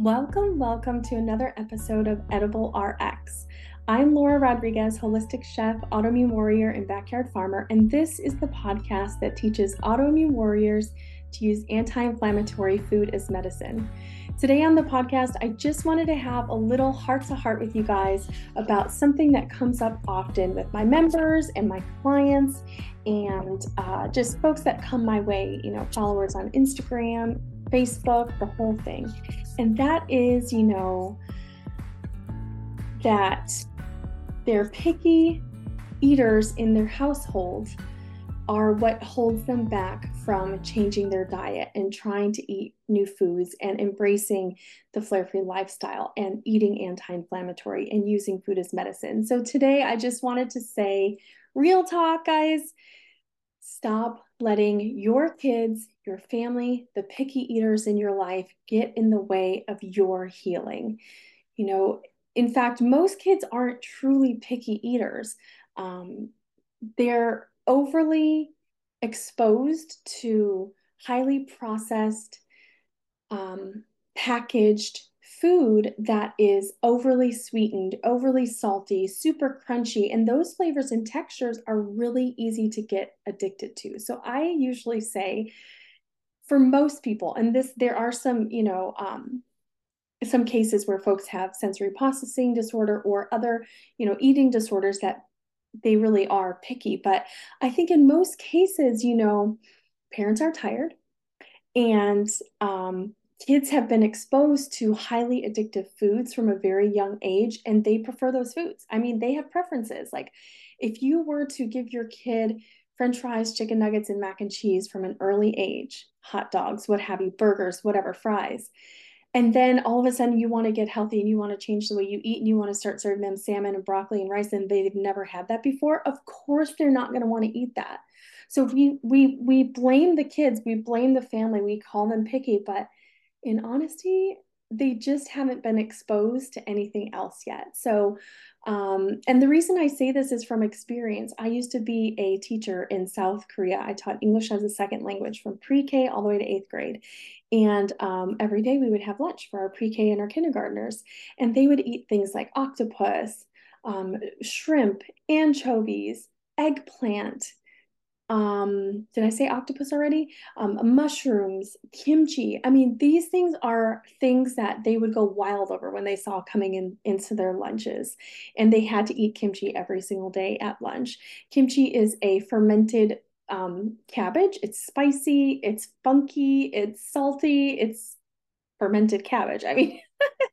Welcome, welcome to another episode of Edible RX. I'm Laura Rodriguez, holistic chef, autoimmune warrior, and backyard farmer, and this is the podcast that teaches autoimmune warriors to use anti inflammatory food as medicine. Today on the podcast, I just wanted to have a little heart to heart with you guys about something that comes up often with my members and my clients, and uh, just folks that come my way, you know, followers on Instagram, Facebook, the whole thing. And that is, you know, that they're picky eaters in their household are what holds them back from changing their diet and trying to eat new foods and embracing the flare free lifestyle and eating anti inflammatory and using food as medicine. So, today I just wanted to say, real talk, guys, stop letting your kids, your family, the picky eaters in your life get in the way of your healing. You know, in fact, most kids aren't truly picky eaters. Um, they're overly exposed to highly processed, um, packaged food that is overly sweetened, overly salty, super crunchy, and those flavors and textures are really easy to get addicted to. So I usually say for most people, and this there are some, you know, um, some cases where folks have sensory processing disorder or other, you know, eating disorders that they really are picky. But I think in most cases, you know, parents are tired and um, kids have been exposed to highly addictive foods from a very young age and they prefer those foods. I mean, they have preferences. Like if you were to give your kid french fries, chicken nuggets, and mac and cheese from an early age, hot dogs, what have you, burgers, whatever, fries. And then all of a sudden you want to get healthy and you want to change the way you eat and you want to start serving them salmon and broccoli and rice and they've never had that before. Of course they're not going to want to eat that. So we we we blame the kids, we blame the family, we call them picky, but in honesty, they just haven't been exposed to anything else yet. So, um, and the reason I say this is from experience. I used to be a teacher in South Korea. I taught English as a second language from pre K all the way to eighth grade. And um, every day we would have lunch for our pre K and our kindergartners. And they would eat things like octopus, um, shrimp, anchovies, eggplant, um, did I say octopus already? Um, mushrooms, kimchi. I mean, these things are things that they would go wild over when they saw coming in into their lunches. And they had to eat kimchi every single day at lunch. Kimchi is a fermented um, cabbage. It's spicy, it's funky, it's salty, it's fermented cabbage. I mean,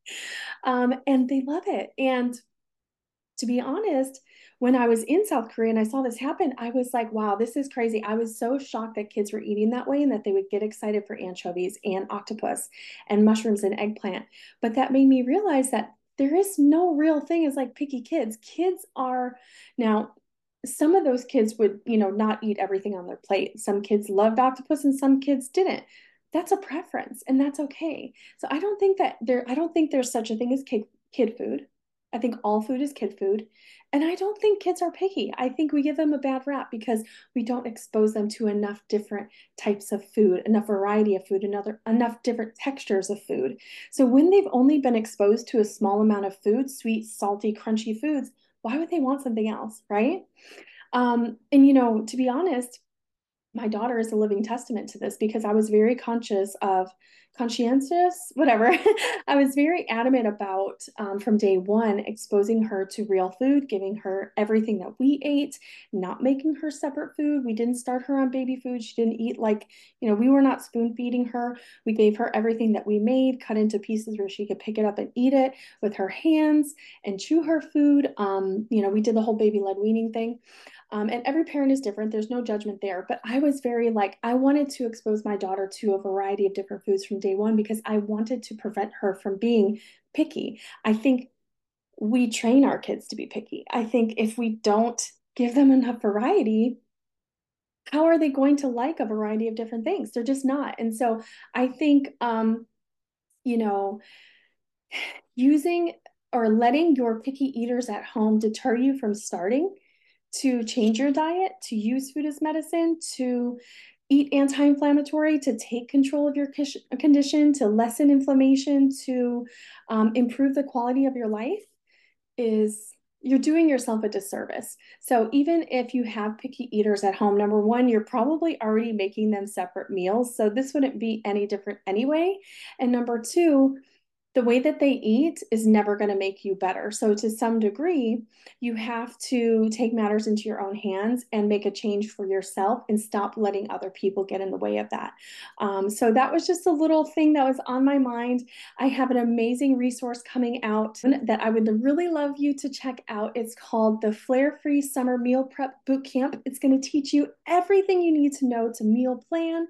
um, and they love it. And to be honest, when I was in South Korea and I saw this happen, I was like, wow, this is crazy. I was so shocked that kids were eating that way and that they would get excited for anchovies and octopus and mushrooms and eggplant. But that made me realize that there is no real thing as like picky kids. Kids are now some of those kids would, you know, not eat everything on their plate. Some kids loved octopus and some kids didn't. That's a preference and that's okay. So I don't think that there I don't think there's such a thing as kid kid food. I think all food is kid food. And I don't think kids are picky. I think we give them a bad rap because we don't expose them to enough different types of food, enough variety of food, another enough different textures of food. So when they've only been exposed to a small amount of food, sweet, salty, crunchy foods, why would they want something else, right? Um, and you know, to be honest, my daughter is a living testament to this because I was very conscious of conscientious, whatever. I was very adamant about um, from day one exposing her to real food, giving her everything that we ate, not making her separate food. We didn't start her on baby food. She didn't eat like, you know, we were not spoon feeding her. We gave her everything that we made, cut into pieces where she could pick it up and eat it with her hands and chew her food. Um, you know, we did the whole baby led weaning thing. Um, and every parent is different. There's no judgment there. But I was very like, I wanted to expose my daughter to a variety of different foods from day one because I wanted to prevent her from being picky. I think we train our kids to be picky. I think if we don't give them enough variety, how are they going to like a variety of different things? They're just not. And so I think, um, you know, using or letting your picky eaters at home deter you from starting to change your diet, to use food as medicine, to eat anti inflammatory to take control of your condition, to lessen inflammation, to um, improve the quality of your life is you're doing yourself a disservice. So even if you have picky eaters at home, number one, you're probably already making them separate meals. So this wouldn't be any different anyway. And number two, the way that they eat is never going to make you better. So, to some degree, you have to take matters into your own hands and make a change for yourself and stop letting other people get in the way of that. Um, so, that was just a little thing that was on my mind. I have an amazing resource coming out that I would really love you to check out. It's called the Flare Free Summer Meal Prep Boot Camp. It's going to teach you everything you need to know to meal plan,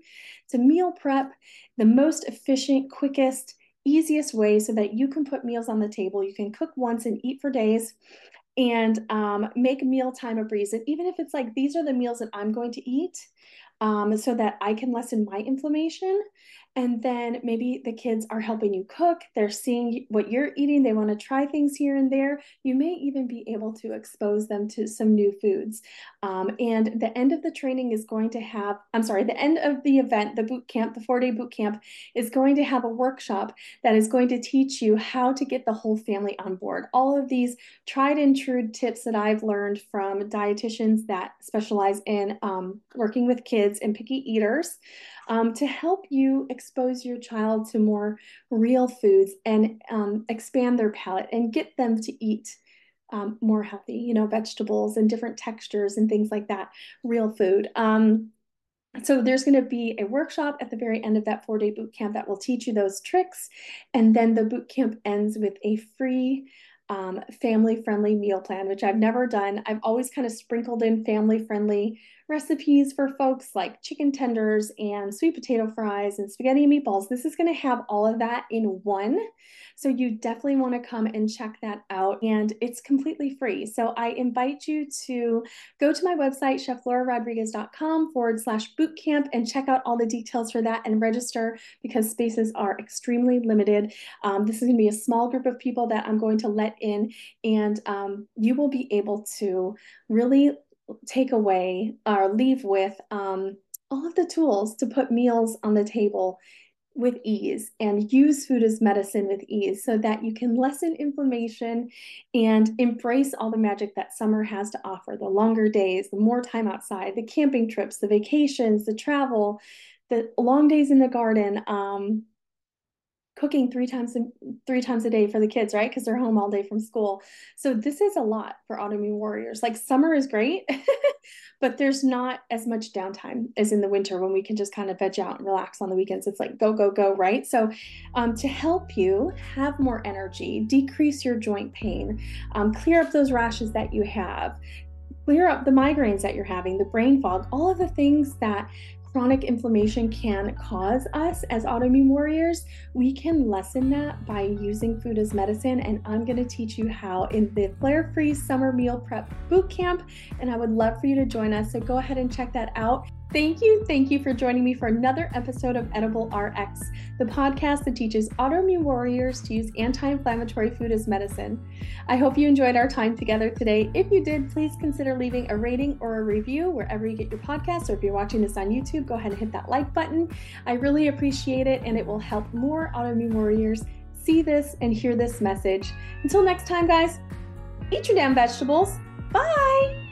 to meal prep, the most efficient, quickest, easiest way so that you can put meals on the table. You can cook once and eat for days and um, make mealtime a breeze. And even if it's like, these are the meals that I'm going to eat um, so that I can lessen my inflammation. And then maybe the kids are helping you cook. They're seeing what you're eating. They want to try things here and there. You may even be able to expose them to some new foods. Um, and the end of the training is going to have i'm sorry the end of the event the boot camp the four day boot camp is going to have a workshop that is going to teach you how to get the whole family on board. All of these tried and true tips that i've learned from dietitians that specialize in um, working with kids and picky eaters um, to help you expose your child to more real foods and um, expand their palate and get them to eat um, more healthy, you know, vegetables and different textures and things like that, real food. Um, so there's going to be a workshop at the very end of that four day boot camp that will teach you those tricks. And then the boot camp ends with a free um, family friendly meal plan, which I've never done. I've always kind of sprinkled in family friendly recipes for folks like chicken tenders and sweet potato fries and spaghetti and meatballs. This is going to have all of that in one. So you definitely want to come and check that out. And it's completely free. So I invite you to go to my website, cheflaurarodriguez.com forward slash bootcamp and check out all the details for that and register because spaces are extremely limited. Um, this is going to be a small group of people that I'm going to let in, and um, you will be able to really take away or leave with um, all of the tools to put meals on the table with ease and use food as medicine with ease so that you can lessen inflammation and embrace all the magic that summer has to offer the longer days, the more time outside, the camping trips, the vacations, the travel, the long days in the garden. Um, cooking three times a, three times a day for the kids, right? Because they're home all day from school. So this is a lot for autoimmune warriors. Like summer is great, but there's not as much downtime as in the winter when we can just kind of veg out and relax on the weekends. It's like go go go, right? So um, to help you have more energy, decrease your joint pain, um, clear up those rashes that you have, clear up the migraines that you're having, the brain fog, all of the things that chronic inflammation can cause us as autoimmune warriors, we can lessen that by using food as medicine. And I'm going to teach you how in the Flare Free Summer Meal Prep Boot Camp. And I would love for you to join us. So go ahead and check that out. Thank you. Thank you for joining me for another episode of Edible RX, the podcast that teaches autoimmune warriors to use anti inflammatory food as medicine. I hope you enjoyed our time together today. If you did, please consider leaving a rating or a review wherever you get your podcast, or if you're watching this on YouTube, go ahead and hit that like button. I really appreciate it, and it will help more autoimmune warriors see this and hear this message. Until next time, guys, eat your damn vegetables. Bye.